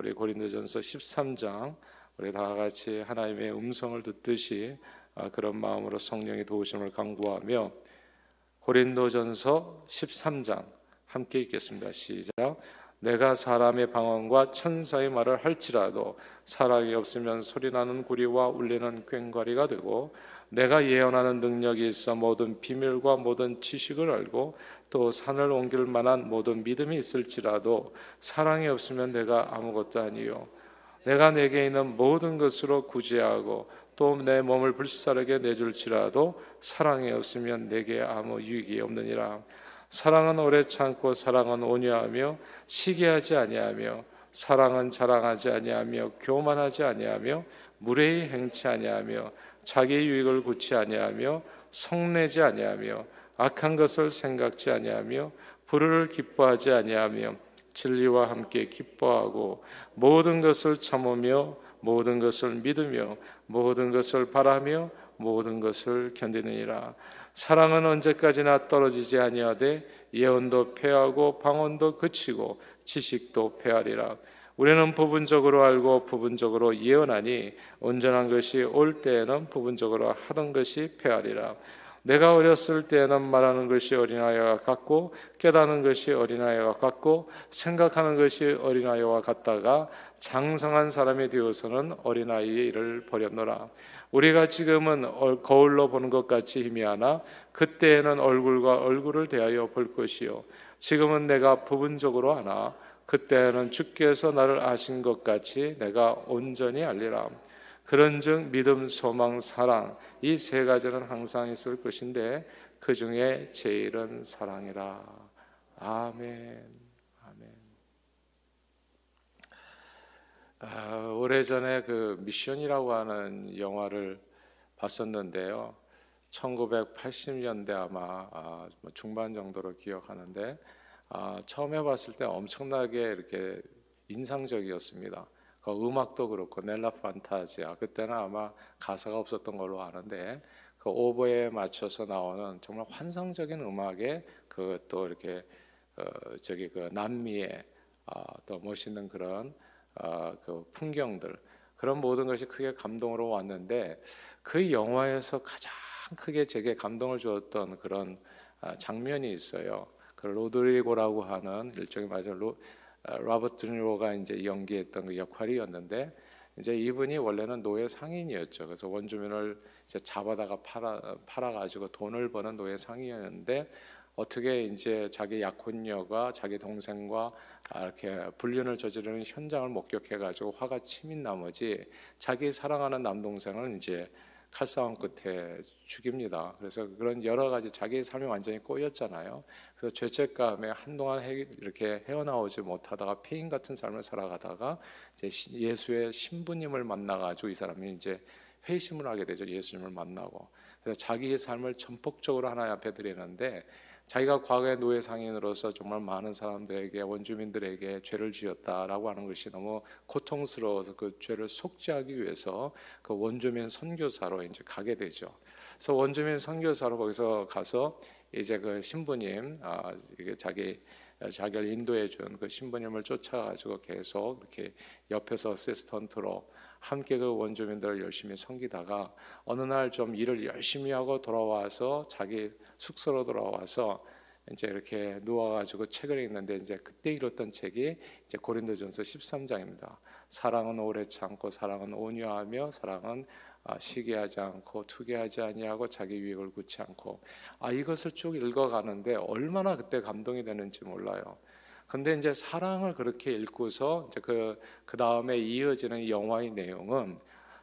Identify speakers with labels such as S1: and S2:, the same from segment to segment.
S1: 우리 고린도전서 13장 우리 다 같이 하나님의 음성을 듣듯이 아, 그런 마음으로 성령의 도우심을 강구하며 고린도전서 13장 함께 읽겠습니다. 시작. 내가 사람의 방언과 천사의 말을 할지라도 사랑이 없으면 소리나는 구리와 울리는 꽹과리가 되고 내가 예언하는 능력이 있어 모든 비밀과 모든 지식을 알고 또 산을 옮길 만한 모든 믿음이 있을지라도 사랑이 없으면 내가 아무것도 아니요. 내가 내게 있는 모든 것으로 구제하고 또 내 몸을 불사르게 내줄지라도 사랑이 없으면 내게 아무 유익이 없느니라. 사랑은 오래 참고 사랑은 온유하며 시기하지 아니하며 사랑은 자랑하지 아니하며 교만하지 아니하며 무례히 행치 아니하며 자기 유익을 굳지 아니하며 성내지 아니하며 악한 것을 생각지 아니하며 불의를 기뻐하지 아니하며 진리와 함께 기뻐하고 모든 것을 참으며 모든 것을 믿으며 모든 것을 바라며 모든 것을 견디느니라. 사랑은 언제까지나 떨어지지 아니하되 예언도 패하고 방언도 그치고 지식도 패하리라. 우리는 부분적으로 알고 부분적으로 예언하니 온전한 것이 올 때에는 부분적으로 하던 것이 패하리라 내가 어렸을 때에는 말하는 것이 어린아이와 같고 깨닫는 것이 어린아이와 같고 생각하는 것이 어린아이와 같다가 장성한 사람이 되어서는 어린아이의 일을 버렸노라. 우리가 지금은 거울로 보는 것 같이 희미하나 그때에는 얼굴과 얼굴을 대하여 볼 것이요. 지금은 내가 부분적으로 하나 그때는 주께서 나를 아신 것 같이 내가 온전히 알리라. 그런즉 믿음, 소망, 사랑 이 세 가지는 항상 있을 것인데 그 중에 제일은 사랑이라. 아멘. 아멘. 아, 오래전에 그 미션이라고 하는 영화를 봤었는데요. 1980년대 아마 아, 뭐 중반 정도로 기억하는데 아, 처음에 봤을 때 엄청나게 이렇게 인상적이었습니다. 그 음악도 그렇고 넬라 판타지아 그때는 아마 가사가 없었던 걸로 아는데 그 오버에 맞춰서 나오는 정말 환상적인 음악에 그 또 이렇게 어 저기 그 남미의 어 또 멋있는 그런 어 그 풍경들 그런 모든 것이 크게 감동으로 왔는데 그 영화에서 가장 크게 제게 감동을 주었던 그런 아, 장면이 있어요. 그 로드리고라고 하는 일종의 어, 로버트 드니로가 이제 연기했던 그 역할이었는데 이제 이분이 원래는 노예 상인이었죠. 그래서 원주민을 이제 잡아다가 팔아 팔아 가지고 돈을 버는 노예 상인이었는데 어떻게 이제 자기 약혼녀가 자기 동생과 이렇게 불륜을 저지르는 현장을 목격해 가지고 화가 치민 나머지 자기 사랑하는 남동생을 이제 칼싸움 끝에 죽입니다. 그래서 그런 여러 가지 자기의 삶이 완전히 꼬였잖아요. 그래서 죄책감에 한동안 이렇게 헤어나오지 못하다가 폐인 같은 삶을 살아가다가 이제 예수의 신부님을 만나가지고 이 사람이 이제 회심을 하게 되죠. 예수님을 만나고 그래서 자기의 삶을 전폭적으로 하나님 앞에 드리는데 자기가 과거의 노예 상인으로서 정말 많은 사람들에게 원주민들에게 죄를 지었다라고 하는 것이 너무 고통스러워서 그 죄를 속죄하기 위해서 그 원주민 선교사로 이제 가게 되죠. 그래서 원주민 선교사로 거기서 가서 이제 그 신부님 아 이게 자기 자기를 인도해 준 그 신부님을 쫓아가지고 계속 이렇게 옆에서 어시스턴트로 함께 그 원주민들을 열심히 섬기다가 어느 날 좀 일을 열심히 하고 돌아와서 자기 숙소로 돌아와서 이제 이렇게 누워가지고 책을 읽는데 이제 그때 읽었던 책이 이제 고린도전서 13장입니다. 사랑은 오래 참고 사랑은 온유하며 사랑은 아, 시기하지 않고 투기하지 아니하고 자기 유익을 굳지 않고 아 이것을 쭉 읽어가는데 얼마나 그때 감동이 되는지 몰라요. 근데 이제 사랑을 그렇게 읽고서 이제 그, 그 다음에 이어지는 영화의 내용은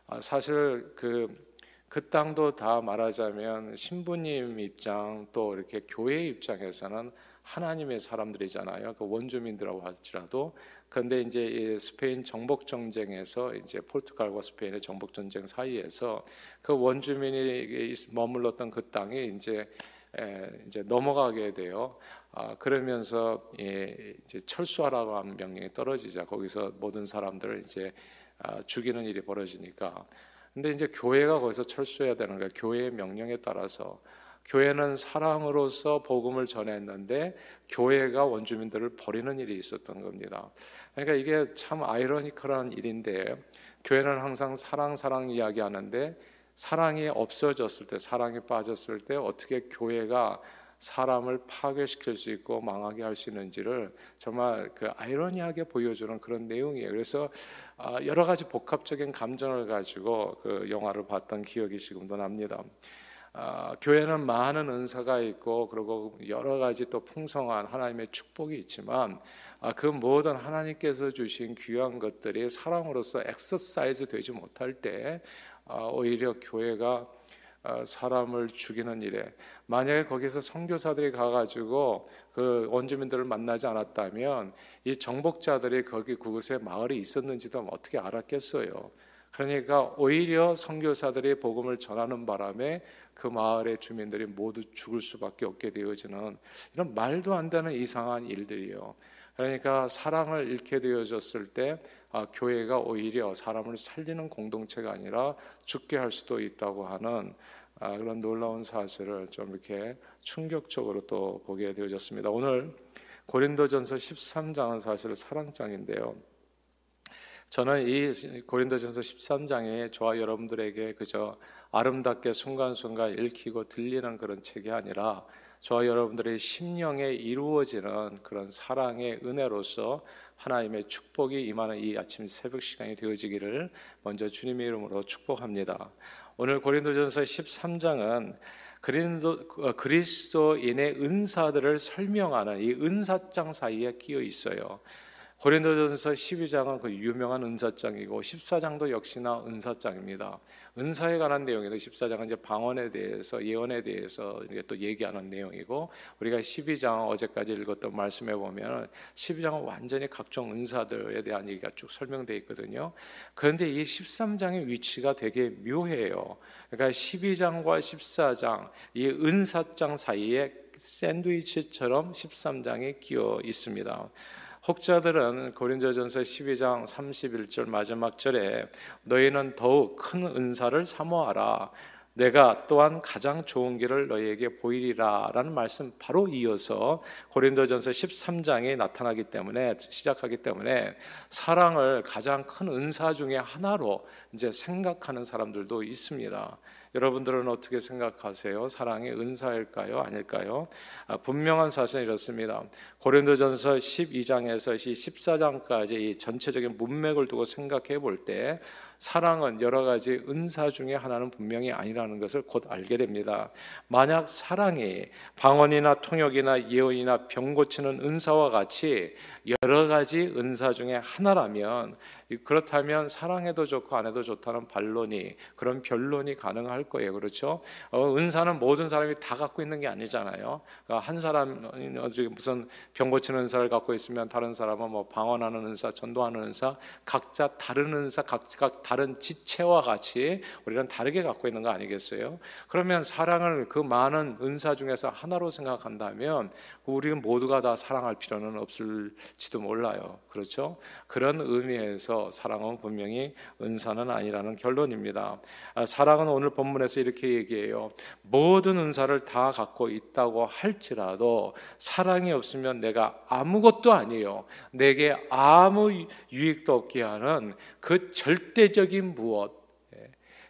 S1: 아, 사실 그, 그 땅도 다 말하자면 신부님 입장 또 이렇게 교회 입장에서는 하나님의 사람들이잖아요. 그 원주민들하고 할지라도 그런데 이제 스페인 정복 전쟁에서 이제 포르투갈과 스페인의 정복 전쟁 사이에서 그 원주민이 머물렀던 그 땅에 이제 이제 넘어가게 돼요. 아, 그러면서 예, 이제 철수하라고 하는 명령이 떨어지자 거기서 모든 사람들을 이제 아, 죽이는 일이 벌어지니까 근데 이제 교회가 거기서 철수해야 되는 거예요. 교회의 명령에 따라서 교회는 사랑으로서 복음을 전했는데 교회가 원주민들을 버리는 일이 있었던 겁니다. 그러니까 이게 참 아이러니컬한 일인데 교회는 항상 사랑 사랑 이야기하는데 사랑이 없어졌을 때 사랑이 빠졌을 때 어떻게 교회가 사람을 파괴시킬 수 있고 망하게 할 수 있는지를 정말 그 아이러니하게 보여주는 그런 내용이에요. 그래서 아, 여러 가지 복합적인 감정을 가지고 그 영화를 봤던 기억이 지금도 납니다. 아, 교회는 많은 은사가 있고 그리고 여러 가지 또 풍성한 하나님의 축복이 있지만 아, 그 모든 하나님께서 주신 귀한 것들이 사랑으로서 엑서사이즈 되지 못할 때 오히려 교회가 어, 사람을 죽이는 일에 만약에 거기서 선교사들이 가가지고 그 원주민들을 만나지 않았다면 이 정복자들이 거기 그곳에 마을이 있었는지도 어떻게 알았겠어요. 그러니까 오히려 선교사들이 복음을 전하는 바람에 그 마을의 주민들이 모두 죽을 수밖에 없게 되어지는 이런 말도 안 되는 이상한 일들이요. 그러니까 사랑을 잃게 되어졌을 때 아, 교회가 오히려 사람을 살리는 공동체가 아니라 죽게 할 수도 있다고 하는 아, 그런 놀라운 사실을 좀 이렇게 충격적으로 또 보게 되어졌습니다. 오늘 고린도전서 13장은 사실 사랑장인데요. 저는 이 고린도전서 13장이 저와 여러분들에게 그저 아름답게 순간순간 읽히고 들리는 그런 책이 아니라 저와 여러분들의 심령에 이루어지는 그런 사랑의 은혜로서 하나님의 축복이 임하는 이 아침 새벽 시간이 되어지기를 먼저 주님의 이름으로 축복합니다. 오늘 고린도전서 13장은 그리스도, 어, 그리스도인의 은사들을 설명하는 이 은사장 사이에 끼어 있어요. 고린도전서 12장은 그 유명한 은사장이고 14장도 역시나 은사장입니다. 은사에 관한 내용이도 14장은 이제 방언에 대해서 예언에 대해서 또 얘기하는 내용이고 우리가 12장 어제까지 읽었던 말씀에 보면 12장은 완전히 각종 은사들에 대한 얘기가 쭉 설명되어 있거든요. 그런데 이 13장의 위치가 되게 묘해요. 그러니까 12장과 14장 이 은사장 사이에 샌드위치처럼 13장에 끼어 있습니다. 혹자들은 고린도전서 12장 31절 마지막 절에 너희는 더욱 큰 은사를 사모하라 내가 또한 가장 좋은 길을 너희에게 보이리라라는 말씀 바로 이어서 고린도전서 13장에 나타나기 때문에 시작하기 때문에 사랑을 가장 큰 은사 중에 하나로 이제 생각하는 사람들도 있습니다. 여러분들은 어떻게 생각하세요? 사랑의 은사일까요? 아닐까요? 아, 분명한 사실은 이렇습니다. 고린도전서 12장에서 14장까지 이 전체적인 문맥을 두고 생각해 볼 때 사랑은 여러 가지 은사 중에 하나는 분명히 아니라는 것을 곧 알게 됩니다. 만약 사랑이 방언이나 통역이나 예언이나 병 고치는 은사와 같이 여러 가지 은사 중에 하나라면 그렇다면 사랑해도 좋고 안 해도 좋다는 반론이 그런 변론이 가능할 거예요. 그렇죠? 어, 은사는 모든 사람이 다 갖고 있는 게 아니잖아요. 그러니까 한 사람이 무슨 병 고치는 은사를 갖고 있으면 다른 사람은 뭐 방언하는 은사, 전도하는 은사, 각자 다른 은사, 각각 다른 지체와 같이 우리는 다르게 갖고 있는 거 아니겠어요? 그러면 사랑을 그 많은 은사 중에서 하나로 생각한다면 우리는 모두가 다 사랑할 필요는 없을지도 몰라요. 그렇죠? 그런 의미에서 사랑은 분명히 은사는 아니라는 결론입니다. 아, 사랑은 오늘 본문에서 이렇게 얘기해요. 모든 은사를 다 갖고 있다고 할지라도 사랑이 없으면 내가 아무것도 아니에요. 내게 아무 유익도 없게 하는 그 절대적 인 무엇,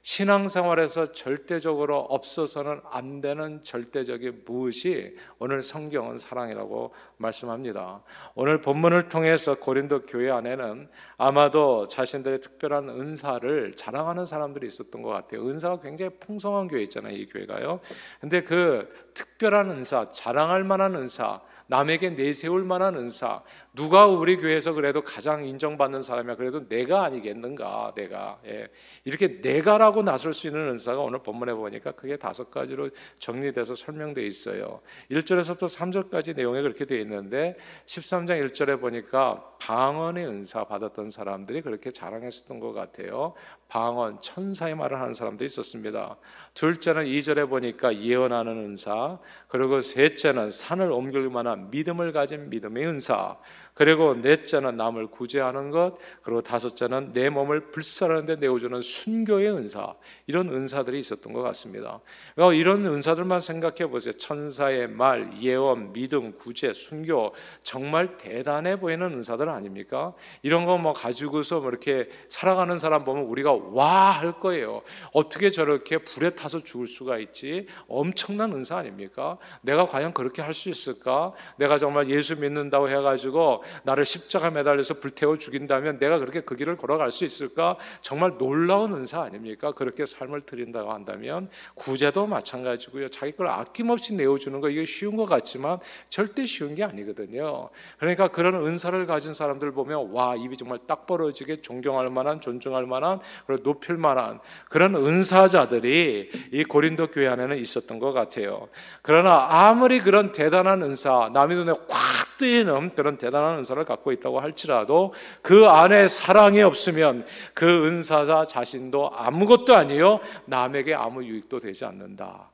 S1: 신앙생활에서 절대적으로 없어서는 안 되는 절대적인 무엇이 오늘 성경은 사랑이라고 말씀합니다. 오늘 본문을 통해서 고린도 교회 안에는 아마도 자신들의 특별한 은사를 자랑하는 사람들이 있었던 것 같아요. 은사가 굉장히 풍성한 교회 있잖아요, 이 교회가요. 근데 그 특별한 은사, 자랑할 만한 은사, 남에게 내세울 만한 은사, 누가 우리 교회에서 그래도 가장 인정받는 사람이야. 그래도 내가 아니겠는가? 내가 예. 이렇게 내가라고 나설 수 있는 은사가 오늘 본문에 보니까 그게 다섯 가지로 정리돼서 설명돼 있어요. 1절에서부터 3절까지 내용이 그렇게 되어 있는데 13장 1절에 보니까 방언의 은사 받았던 사람들이 그렇게 자랑했었던 것 같아요. 방언, 천사의 말을 하는 사람도 있었습니다. 둘째는 2절에 보니까 예언하는 은사, 그리고 셋째는 산을 옮길 만한 믿음을 가진 믿음의 은사, 그리고 넷째는 남을 구제하는 것, 그리고 다섯째는 내 몸을 불살하는데 내어주는 순교의 은사. 이런 은사들이 있었던 것 같습니다. 그러니까 이런 은사들만 생각해 보세요. 천사의 말, 예언, 믿음, 구제, 순교. 정말 대단해 보이는 은사들 아닙니까? 이런 거 뭐 가지고서 뭐 이렇게 살아가는 사람 보면 우리가 와 할 거예요. 어떻게 저렇게 불에 타서 죽을 수가 있지? 엄청난 은사 아닙니까? 내가 과연 그렇게 할 수 있을까? 내가 정말 예수 믿는다고 해가지고 나를 십자가 매달려서 불태워 죽인다면 내가 그렇게 그 길을 걸어갈 수 있을까? 정말 놀라운 은사 아닙니까? 그렇게 삶을 드린다고 한다면 구제도 마찬가지고요. 자기 걸 아낌없이 내어주는 거 이게 쉬운 것 같지만 절대 쉬운 게 아니거든요. 그러니까 그런 은사를 가진 사람들 보면 와 입이 정말 딱 벌어지게 존경할 만한 존중할 만한 그리고 높일 만한 그런 은사자들이 이 고린도 교회 안에는 있었던 것 같아요. 그러나 아무리 그런 대단한 은사 남의 눈에 확 뜨이는 그런 대단한 은사를 갖고 있다고 할지라도 그 안에 사랑이 없으면 그 은사자 자신도 아무것도 아니요 남에게 아무 유익도 되지 않는다.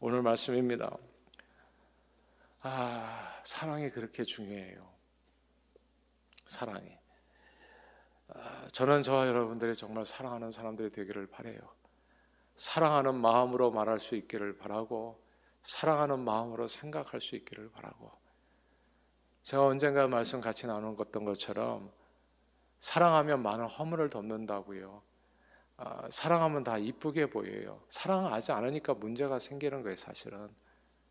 S1: 오늘 말씀입니다. 아, 사랑이 그렇게 중요해요. 사랑이. 아, 저는 저와 여러분들이 정말 사랑하는 사람들이 되기를 바래요. 사랑하는 마음으로 말할 수 있기를 바라고 사랑하는 마음으로 생각할 수 있기를 바라고 제가 언젠가 말씀 같이 나눴던 것처럼 사랑하면 많은 허물을 덮는다고요. 아, 사랑하면 다 이쁘게 보여요. 사랑하지 않으니까 문제가 생기는 거예요, 사실은.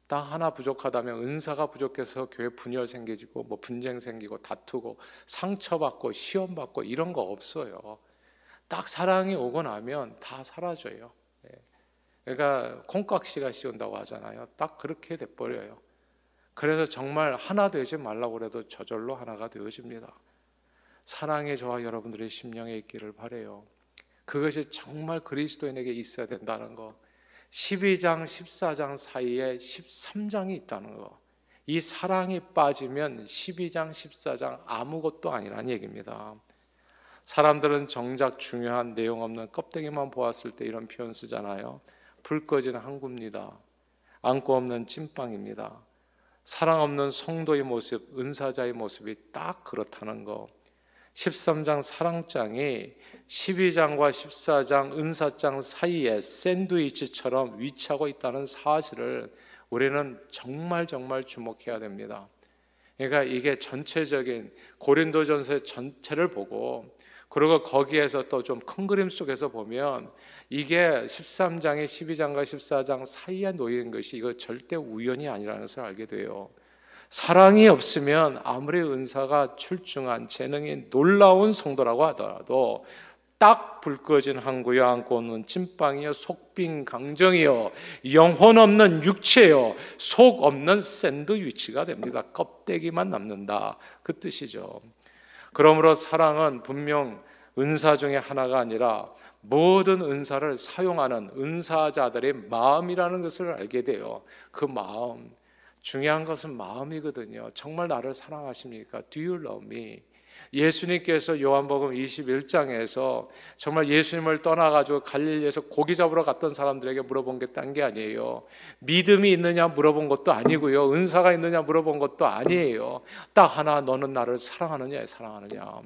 S1: 딱 하나 부족하다면 은사가 부족해서 교회 분열 생기고 뭐 분쟁 생기고 다투고 상처받고 시험 받고 이런 거 없어요. 딱 사랑이 오고 나면 다 사라져요. 예. 그러니까 콩깍지가 씌운다고 하잖아요. 딱 그렇게 돼 버려요. 그래서 정말 하나 되지 말라고 그래도 저절로 하나가 되어집니다. 사랑이 저와 여러분들의 심령에 있기를 바래요. 그것이 정말 그리스도인에게 있어야 된다는 거. 12장, 14장 사이에 13장이 있다는 거. 이 사랑이 빠지면 12장, 14장 아무것도 아니라는 얘기입니다. 사람들은 정작 중요한 내용 없는 껍데기만 보았을 때 이런 표현 쓰잖아요. 불 꺼진 항구입니다. 안고 없는 찐빵입니다. 사랑 없는 성도의 모습, 은사자의 모습이 딱 그렇다는 거. 13장 사랑장이 12장과 14장 은사장 사이에 샌드위치처럼 위치하고 있다는 사실을 우리는 정말 정말 주목해야 됩니다. 그러니까 이게 전체적인 고린도전서 전체를 보고 그리고 거기에서 또 좀 큰 그림 속에서 보면 이게 13장에 12장과 14장 사이에 놓인 것이 이거 절대 우연이 아니라는 것을 알게 돼요. 사랑이 없으면 아무리 은사가 출중한 재능이 놀라운 성도라고 하더라도 딱 불 꺼진 항구여 안고 오는 찐빵이여 속빈 강정이여 영혼 없는 육체여 속 없는 샌드위치가 됩니다. 껍데기만 남는다. 그 뜻이죠. 그러므로 사랑은 분명 은사 중에 하나가 아니라 모든 은사를 사용하는 은사자들의 마음이라는 것을 알게 돼요. 그 마음. 중요한 것은 마음이거든요. 정말 나를 사랑하십니까? Do you love me? 예수님께서 요한복음 21장에서 정말 예수님을 떠나가지고 갈릴리에서 고기 잡으러 갔던 사람들에게 물어본 게 딴 게 아니에요. 믿음이 있느냐 물어본 것도 아니고요. 은사가 있느냐 물어본 것도 아니에요. 딱 하나 너는 나를 사랑하느냐 사랑하느냐.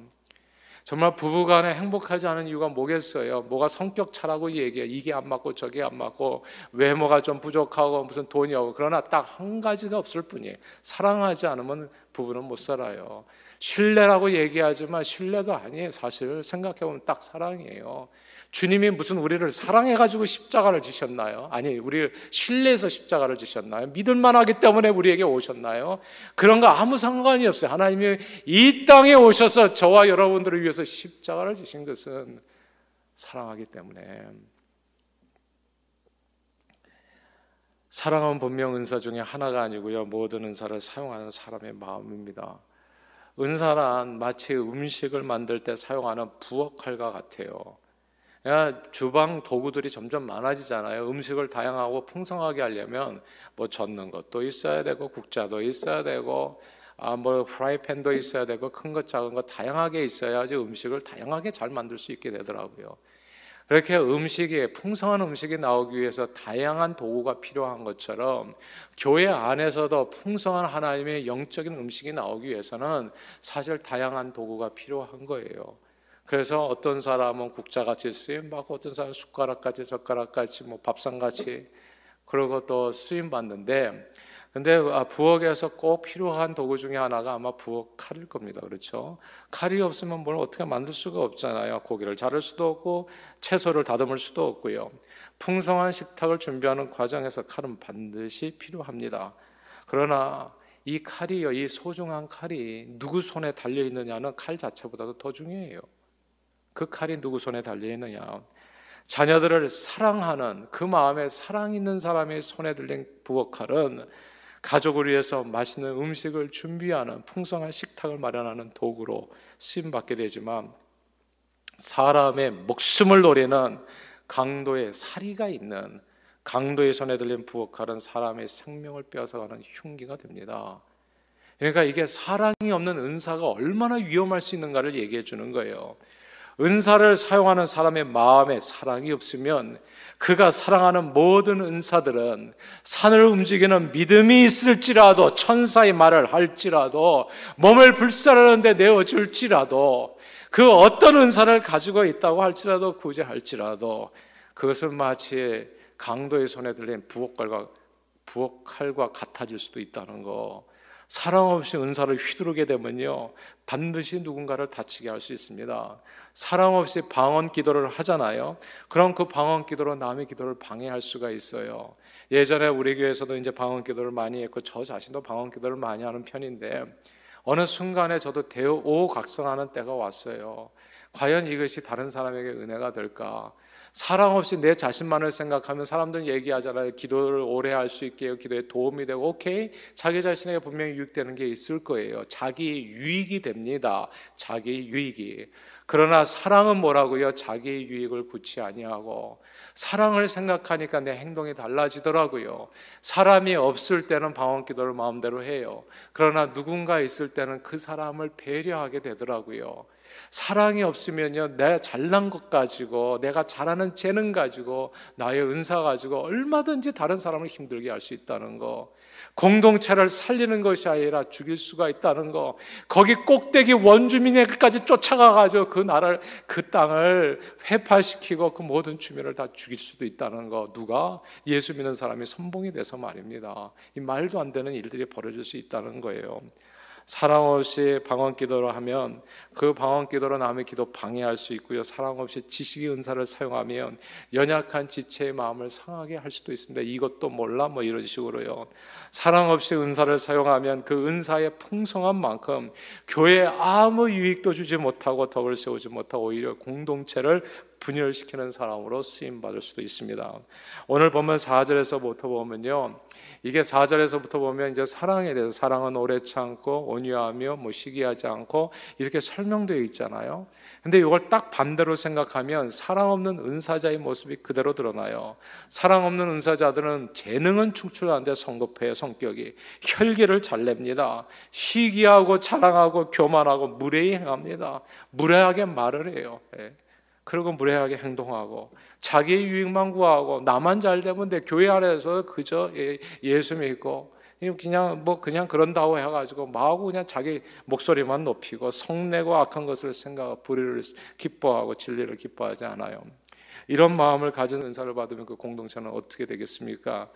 S1: 정말 부부간에 행복하지 않은 이유가 뭐겠어요? 뭐가 성격 차라고 얘기해. 이게 안 맞고 저게 안 맞고 외모가 좀 부족하고 무슨 돈이 없고 그러나 딱 한 가지가 없을 뿐이에요. 사랑하지 않으면 부부는 못 살아요. 신뢰라고 얘기하지만 신뢰도 아니에요. 사실 생각해 보면 딱 사랑이에요. 주님이 무슨 우리를 사랑해가지고 십자가를 지셨나요? 아니, 우리를 신뢰해서 십자가를 지셨나요? 믿을만 하기 때문에 우리에게 오셨나요? 그런 거 아무 상관이 없어요. 하나님이 이 땅에 오셔서 저와 여러분들을 위해서 십자가를 지신 것은 사랑하기 때문에. 사랑은 분명 은사 중에 하나가 아니고요. 모든 은사를 사용하는 사람의 마음입니다. 은사란 마치 음식을 만들 때 사용하는 부엌 칼과 같아요. 주방 도구들이 점점 많아지잖아요. 음식을 다양하고 풍성하게 하려면 뭐 젓는 것도 있어야 되고 국자도 있어야 되고 아뭐 프라이팬도 있어야 되고 큰 것 작은 것 다양하게 있어야지 음식을 다양하게 잘 만들 수 있게 되더라고요. 그렇게 음식이 풍성한 음식이 나오기 위해서 다양한 도구가 필요한 것처럼 교회 안에서도 풍성한 하나님의 영적인 음식이 나오기 위해서는 사실 다양한 도구가 필요한 거예요. 그래서 어떤 사람은 국자같이 쓰임 받고 어떤 사람은 숟가락같이 젓가락같이 뭐 밥상같이 그러고 또 쓰임 받는데 근데 아, 부엌에서 꼭 필요한 도구 중에 하나가 아마 부엌 칼일 겁니다. 그렇죠? 칼이 없으면 뭘 어떻게 만들 수가 없잖아요. 고기를 자를 수도 없고 채소를 다듬을 수도 없고요. 풍성한 식탁을 준비하는 과정에서 칼은 반드시 필요합니다. 그러나 이 칼이요, 이 소중한 칼이 누구 손에 달려 있느냐는 칼 자체보다도 더 중요해요. 그 칼이 누구 손에 달려 있느냐. 자녀들을 사랑하는 그 마음에 사랑 있는 사람의 손에 들린 부엌 칼은 가족을 위해서 맛있는 음식을 준비하는 풍성한 식탁을 마련하는 도구로 쓰임 받게 되지만 사람의 목숨을 노리는 강도의 사리가 있는 강도의 손에 들린 부엌칼은 사람의 생명을 빼앗아가는 흉기가 됩니다. 그러니까 이게 사랑이 없는 은사가 얼마나 위험할 수 있는가를 얘기해 주는 거예요. 은사를 사용하는 사람의 마음에 사랑이 없으면 그가 사랑하는 모든 은사들은 산을 움직이는 믿음이 있을지라도 천사의 말을 할지라도 몸을 불살하는데 내어줄지라도 그 어떤 은사를 가지고 있다고 할지라도 구제할지라도 그것은 마치 강도의 손에 들린 부엌칼과 부엌칼과 같아질 수도 있다는 거. 사랑 없이 은사를 휘두르게 되면요 반드시 누군가를 다치게 할 수 있습니다. 사랑 없이 방언 기도를 하잖아요. 그럼 그 방언 기도로 남의 기도를 방해할 수가 있어요. 예전에 우리 교회에서도 이제 방언 기도를 많이 했고 저 자신도 방언 기도를 많이 하는 편인데 어느 순간에 저도 대오각성하는 때가 왔어요. 과연 이것이 다른 사람에게 은혜가 될까? 사랑 없이 내 자신만을 생각하면 사람들은 얘기하잖아요. 기도를 오래 할 수 있게 기도에 도움이 되고 오케이 자기 자신에게 분명히 유익되는 게 있을 거예요. 자기 유익이 됩니다. 자기 유익이. 그러나 사랑은 뭐라고요? 자기 유익을 구치 아니하고 사랑을 생각하니까 내 행동이 달라지더라고요. 사람이 없을 때는 방언 기도를 마음대로 해요. 그러나 누군가 있을 때는 그 사람을 배려하게 되더라고요. 사랑이 없으면요, 내가 잘난 것 가지고, 내가 잘하는 재능 가지고, 나의 은사 가지고 얼마든지 다른 사람을 힘들게 할 수 있다는 거. 공동체를 살리는 것이 아니라 죽일 수가 있다는 거. 거기 꼭대기 원주민에게까지 쫓아가가지고 그 나라를, 그 땅을 회파시키고 그 모든 주민을 다 죽일 수도 있다는 거. 누가? 예수 믿는 사람이 선봉이 돼서 말입니다. 이 말도 안 되는 일들이 벌어질 수 있다는 거예요. 사랑 없이 방언 기도를 하면 그 방언 기도로 남의 기도 방해할 수 있고요. 사랑 없이 지식의 은사를 사용하면 연약한 지체의 마음을 상하게 할 수도 있습니다. 이것도 몰라 뭐 이런 식으로요. 사랑 없이 은사를 사용하면 그 은사의 풍성한 만큼 교회에 아무 유익도 주지 못하고 덕을 세우지 못하고 오히려 공동체를 분열시키는 사람으로 쓰임 받을 수도 있습니다. 오늘 보면 4절에서부터 보면요. 이게 4절에서부터 보면 이제 사랑에 대해서 사랑은 오래 참고 온유하며 뭐 시기하지 않고 이렇게 설명되어 있잖아요. 근데 이걸 딱 반대로 생각하면 사랑 없는 은사자의 모습이 그대로 드러나요. 사랑 없는 은사자들은 재능은 충출하는데 성급해요, 성격이. 혈기를 잘 냅니다. 시기하고 자랑하고 교만하고 무례히 행합니다. 무례하게 말을 해요. 예. 그리고 무례하게 행동하고 자기의 유익만 구하고 나만 잘 되면 내 교회 안에서 그저 예, 예수 믿고 그냥 뭐 그냥 그런다고 해가지고 마구 그냥 자기 목소리만 높이고 성내고 악한 것을 생각하고 불의를 기뻐하고 진리를 기뻐하지 않아요. 이런 마음을 가진 은사를 받으면 그 공동체는 어떻게 되겠습니까?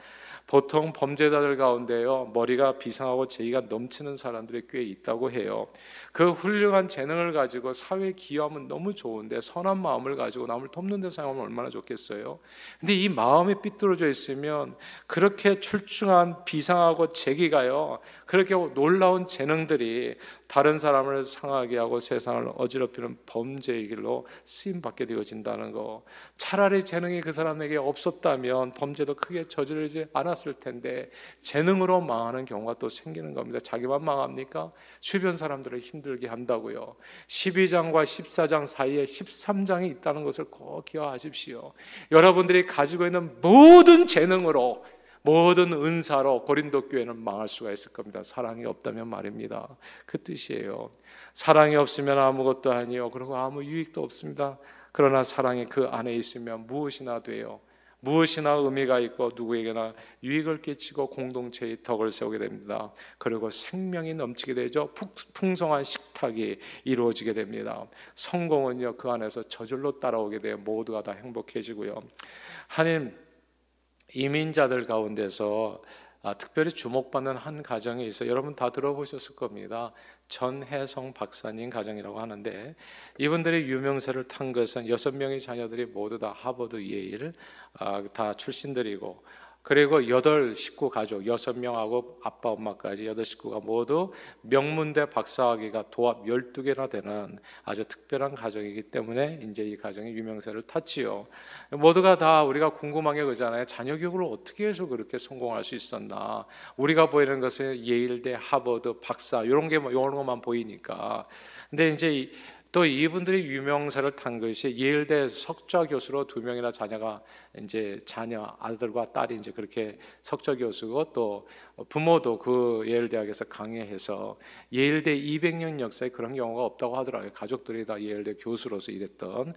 S1: 보통 범죄자들 가운데요 머리가 비상하고 제의가 넘치는 사람들이 꽤 있다고 해요. 그 훌륭한 재능을 가지고 사회 기여하면 너무 좋은데 선한 마음을 가지고 남을 돕는 데 사용하면 얼마나 좋겠어요. 근데 이 마음이 삐뚤어져 있으면 그렇게 출중한 비상하고 재기가요 그렇게 놀라운 재능들이 다른 사람을 상하게 하고 세상을 어지럽히는 범죄의 길로 쓰임 받게 되어진다는 거. 차라리 재능이 그 사람에게 없었다면 범죄도 크게 저지르지 않았을 텐데 재능으로 망하는 경우가 또 생기는 겁니다. 자기만 망합니까? 주변 사람들을 힘들게 한다고요. 12장과 14장 사이에 13장이 있다는 것을 꼭 기억하십시오. 여러분들이 가지고 있는 모든 재능으로 모든 은사로 고린도 교회는 망할 수가 있을 겁니다. 사랑이 없다면 말입니다. 그 뜻이에요. 사랑이 없으면 아무것도 아니요. 그리고 아무 유익도 없습니다. 그러나 사랑이 그 안에 있으면 무엇이나 돼요. 무엇이나 의미가 있고 누구에게나 유익을 끼치고 공동체의 덕을 세우게 됩니다. 그리고 생명이 넘치게 되죠. 풍성한 식탁이 이루어지게 됩니다. 성공은요 그 안에서 저절로 따라오게 돼요. 모두가 다 행복해지고요. 하나님 이민자들 가운데서 아, 특별히 주목받는 한 가정이 있어요. 여러분 다 들어보셨을 겁니다. 전혜성 박사님 가정이라고 하는데 이분들이 유명세를 탄 것은 여섯 명의 자녀들이 모두 다 하버드 예일 아, 다 출신들이고 그리고 여덟 식구 가족 여섯 명하고 아빠 엄마까지 여덟 식구가 모두 명문대 박사학위가 도합 12개나 되는 아주 특별한 가정이기 때문에 이제 이 가정이 유명세를 탔지요. 모두가 다 우리가 궁금한 게 그잖아요. 자녀 교육을 어떻게 해서 그렇게 성공할 수 있었나? 우리가 보이는 것은 예일대, 하버드, 박사 이런 게뭐 이런 것만 보이니까. 근데 이제 또 이분들이 유명세를 탄 것이 예일대 석좌 교수로 두 명이나 자녀가 이제 자녀 아들과 딸이 이제 그렇게 석좌 교수고 또 부모도 그 예일 대학에서 강의해서 예일대 200년 역사에 그런 경우가 없다고 하더라고요. 가족들이 다 예일대 교수로서 일했던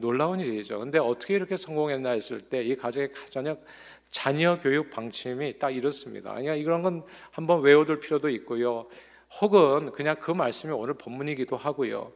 S1: 놀라운 일이죠. 근데 어떻게 이렇게 성공했나 했을 때 이 가정의 가장 자녀 교육 방침이 딱 이렇습니다. 그러니까 이런 건 한번 외워둘 필요도 있고요. 혹은 그냥 그 말씀이 오늘 본문이기도 하고요.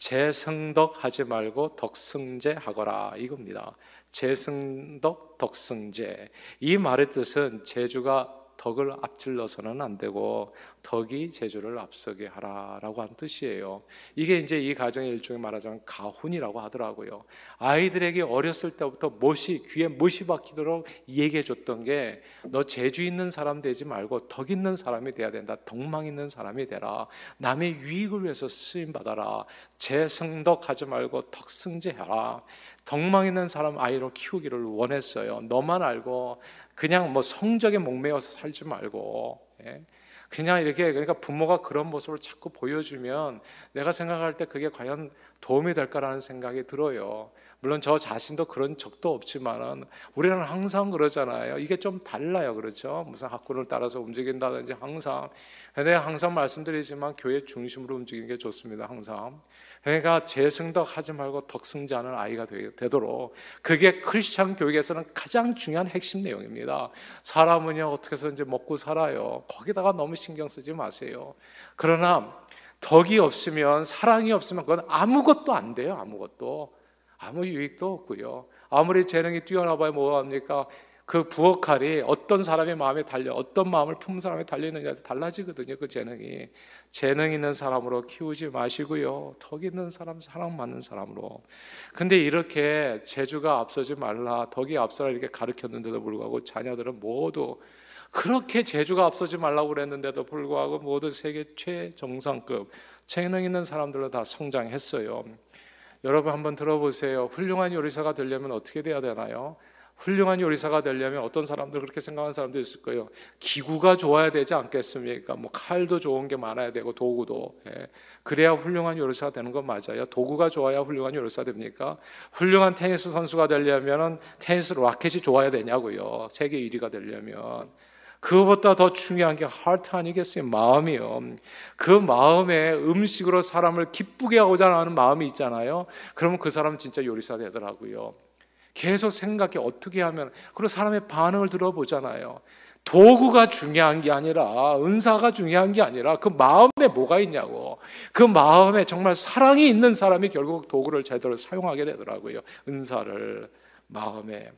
S1: 재승덕 하지 말고 덕승제 하거라 이겁니다. 재승덕 덕승제 이 말의 뜻은 제주가 덕을 앞질러서는 안 되고 덕이 제주를 앞서게 하라라고 한 뜻이에요. 이게 이제 이 가정의 일종의 말하자면 가훈이라고 하더라고요. 아이들에게 어렸을 때부터 못이 귀에 못이 박히도록 얘기해 줬던 게 너 재주 있는 사람 되지 말고 덕 있는 사람이 돼야 된다. 덕망 있는 사람이 되라. 남의 유익을 위해서 쓰임 받아라. 재승덕하지 말고 덕승제하라. 덕망 있는 사람 아이로 키우기를 원했어요. 너만 알고 그냥 뭐 성적에 목매어서 살지 말고 예? 그냥 이렇게 그러니까 부모가 그런 모습을 자꾸 보여주면 내가 생각할 때 그게 과연 도움이 될까라는 생각이 들어요. 물론 저 자신도 그런 적도 없지만은 우리는 항상 그러잖아요. 이게 좀 달라요, 그렇죠? 무슨 학군을 따라서 움직인다든지 항상. 근데 항상 말씀드리지만 교회 중심으로 움직이는 게 좋습니다, 항상. 그러니까 재승덕 하지 말고 덕승자는 아이가 되 도록 그게 크리스천 교육에서는 가장 중요한 핵심 내용입니다. 사람은요 어떻게 해서 이제 먹고 살아요. 거기다가 너무 신경 쓰지 마세요. 그러나 덕이 없으면 사랑이 없으면 그건 아무것도 안 돼요. 아무것도 아무 유익도 없고요. 아무리 재능이 뛰어나봐야 뭐합니까? 그 부엌칼이 어떤 사람의 마음에 달려 어떤 마음을 품은 사람에 달리느냐에 달라지거든요. 그 재능이 재능 있는 사람으로 키우지 마시고요. 덕 있는 사람, 사랑받는 사람으로. 근데 이렇게 재주가 앞서지 말라, 덕이 앞서라 이렇게 가르쳤는데도 불구하고 자녀들은 모두 그렇게 재주가 앞서지 말라고 그랬는데도 불구하고 모두 세계 최정상급 재능 있는 사람들로 다 성장했어요. 여러분 한번 들어보세요. 훌륭한 요리사가 되려면 어떻게 돼야 되나요? 훌륭한 요리사가 되려면 어떤 사람들 그렇게 생각하는 사람도 있을 거예요. 기구가 좋아야 되지 않겠습니까? 뭐 칼도 좋은 게 많아야 되고 도구도 예. 그래야 훌륭한 요리사가 되는 건 맞아요. 도구가 좋아야 훌륭한 요리사 됩니까? 훌륭한 테니스 선수가 되려면 테니스 라켓이 좋아야 되냐고요. 세계 1위가 되려면 그것보다 더 중요한 게 하트 아니겠어요? 마음이요. 그 마음에 음식으로 사람을 기쁘게 하고자 하는 마음이 있잖아요. 그러면 그 사람 진짜 요리사 되더라고요. 계속 생각해 어떻게 하면 그리고 사람의 반응을 들어보잖아요. 도구가 중요한 게 아니라 은사가 중요한 게 아니라 그 마음에 뭐가 있냐고. 그 마음에 정말 사랑이 있는 사람이 결국 도구를 제대로 사용하게 되더라고요. 은사를 마음에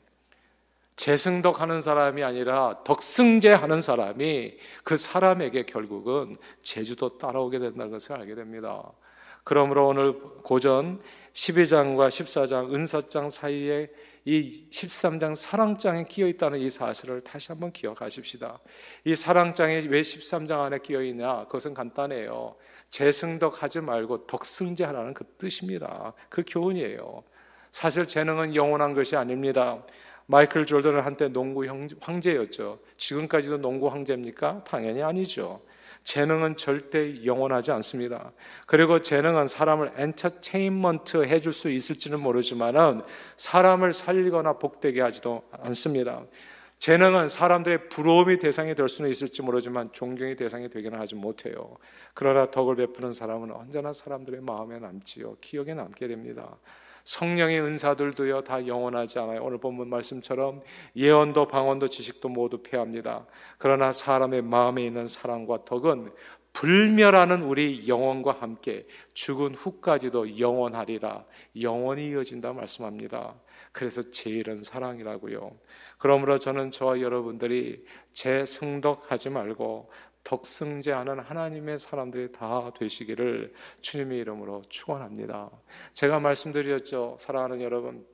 S1: 재승덕하는 사람이 아니라 덕승제하는 사람이 그 사람에게 결국은 제주도 따라오게 된다는 것을 알게 됩니다. 그러므로 오늘 고전 12장과 14장 은사장 사이에 이 13장 사랑장에 끼어 있다는 이 사실을 다시 한번 기억하십시다. 이 사랑장에 왜 13장 안에 끼어 있냐? 그것은 간단해요. 재승덕하지 말고 덕승제하라는 그 뜻입니다. 그 교훈이에요. 사실 재능은 영원한 것이 아닙니다. 마이클 조던은 한때 농구 황제였죠. 지금까지도 농구 황제입니까? 당연히 아니죠. 재능은 절대 영원하지 않습니다. 그리고 재능은 사람을 엔터테인먼트 해줄 수 있을지는 모르지만은 사람을 살리거나 복되게 하지도 않습니다. 재능은 사람들의 부러움이 대상이 될 수는 있을지 모르지만 존경의 대상이 되기는 하지 못해요. 그러나 덕을 베푸는 사람은 언제나 사람들의 마음에 남지요. 기억에 남게 됩니다. 성령의 은사들도요 다 영원하지 않아요. 오늘 본문 말씀처럼 예언도 방언도 지식도 모두 패합니다. 그러나 사람의 마음에 있는 사랑과 덕은 불멸하는 우리 영혼과 함께 죽은 후까지도 영원하리라 영원히 이어진다 말씀합니다. 그래서 제일은 사랑이라고요. 그러므로 저는 저와 여러분들이 재승덕하지 말고 덕승제하는 하나님의 사람들이 다 되시기를 주님의 이름으로 축원합니다. 제가 말씀드렸죠. 사랑하는 여러분.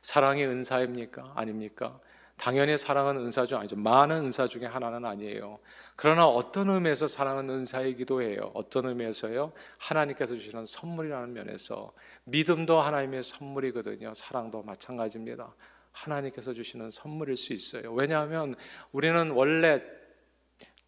S1: 사랑이 은사입니까? 아닙니까? 당연히 사랑은 은사 중 아니죠. 많은 은사 중에 하나는 아니에요. 그러나 어떤 의미에서 사랑은 은사이기도 해요. 어떤 의미에서요? 하나님께서 주시는 선물이라는 면에서 믿음도 하나님의 선물이거든요. 사랑도 마찬가지입니다. 하나님께서 주시는 선물일 수 있어요. 왜냐하면 우리는 원래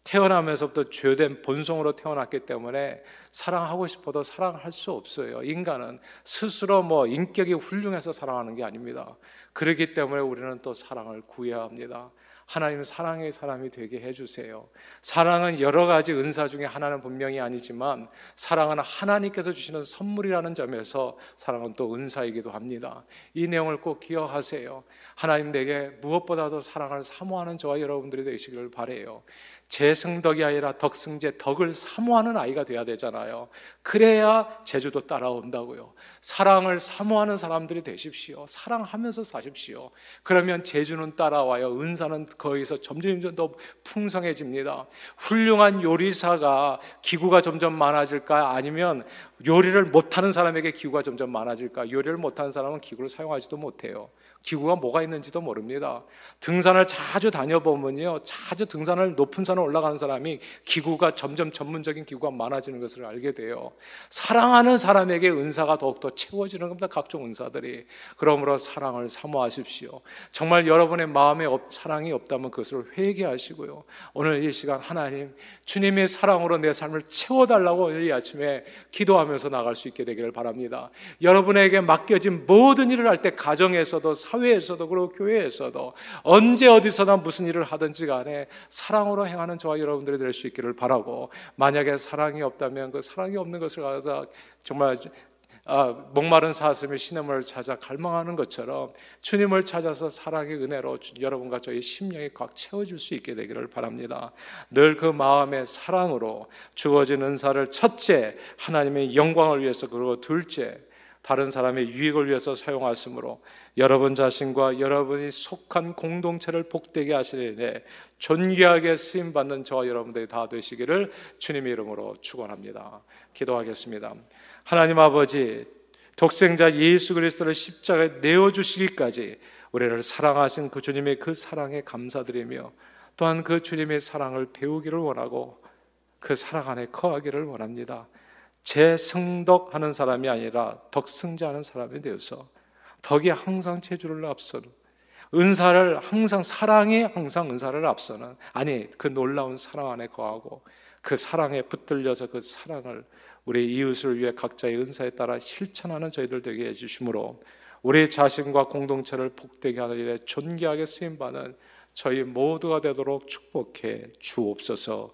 S1: 태어나면서부터 죄된 본성으로 태어났기 때문에 사랑하고 싶어도 사랑할 수 없어요. 인간은 스스로 뭐 인격이 훌륭해서 사랑하는 게 아닙니다. 그렇기 때문에 우리는 또 사랑을 구해야 합니다. 하나님 사랑의 사람이 되게 해주세요. 사랑은 여러 가지 은사 중에 하나는 분명히 아니지만 사랑은 하나님께서 주시는 선물이라는 점에서 사랑은 또 은사이기도 합니다. 이 내용을 꼭 기억하세요. 하나님 내게 무엇보다도 사랑을 사모하는 저와 여러분들이 되시기를 바래요. 재승덕이 아니라 덕승제 덕을 사모하는 아이가 돼야 되잖아요. 그래야 제주도 따라온다고요. 사랑을 사모하는 사람들이 되십시오. 사랑하면서 사십시오. 그러면 제주는 따라와요. 은사는 거기서 점점 더 풍성해집니다. 훌륭한 요리사가 기구가 점점 많아질까? 아니면 요리를 못하는 사람에게 기구가 점점 많아질까? 요리를 못하는 사람은 기구를 사용하지도 못해요. 기구가 뭐가 있는지도 모릅니다. 등산을 자주 다녀보면요. 자주 등산을 높은 산을 올라가는 사람이 기구가 점점 전문적인 기구가 많아지는 것을 알게 돼요. 사랑하는 사람에게 은사가 더욱더 채워지는 겁니다. 각종 은사들이. 그러므로 사랑을 사모하십시오. 정말 여러분의 마음에 사랑이 없다면 그것을 회개하시고요. 오늘 이 시간 하나님, 주님의 사랑으로 내 삶을 채워달라고 이 아침에 기도하면서 나갈 수 있게 되기를 바랍니다. 여러분에게 맡겨진 모든 일을 할 때 가정에서도 사 회에서도 그리고 교회에서도 언제 어디서나 무슨 일을 하든지 간에 사랑으로 행하는 저와 여러분들이 될 수 있기를 바라고 만약에 사랑이 없다면 그 사랑이 없는 것을 가서 정말 아, 목마른 사슴이 시냇물을 찾아 갈망하는 것처럼 주님을 찾아서 사랑의 은혜로 여러분과 저희 심령이 꽉 채워질 수 있게 되기를 바랍니다. 늘 그 마음의 사랑으로 주어진 은사를 첫째 하나님의 영광을 위해서 그리고 둘째 다른 사람의 유익을 위해서 사용하시므로 여러분 자신과 여러분이 속한 공동체를 복되게 하시되 존귀하게 쓰임 받는 저와 여러분들이 다 되시기를 주님의 이름으로 축원합니다. 기도하겠습니다. 하나님 아버지 독생자 예수 그리스도를 십자가에 내어 주시기까지 우리를 사랑하신 그 주님의 그 사랑에 감사드리며 또한 그 주님의 사랑을 배우기를 원하고 그 사랑 안에 거하기를 원합니다. 재승덕하는 사람이 아니라 덕승자하는 사람이 되어서 덕이 항상 제주를 앞서는 은사를 항상 사랑이 항상 은사를 앞서는 아니 그 놀라운 사랑 안에 거하고 그 사랑에 붙들려서 그 사랑을 우리 이웃을 위해 각자의 은사에 따라 실천하는 저희들 되게 해주심으로 우리 자신과 공동체를 복되게 하는 일에 존귀하게 쓰임 받는 저희 모두가 되도록 축복해 주옵소서.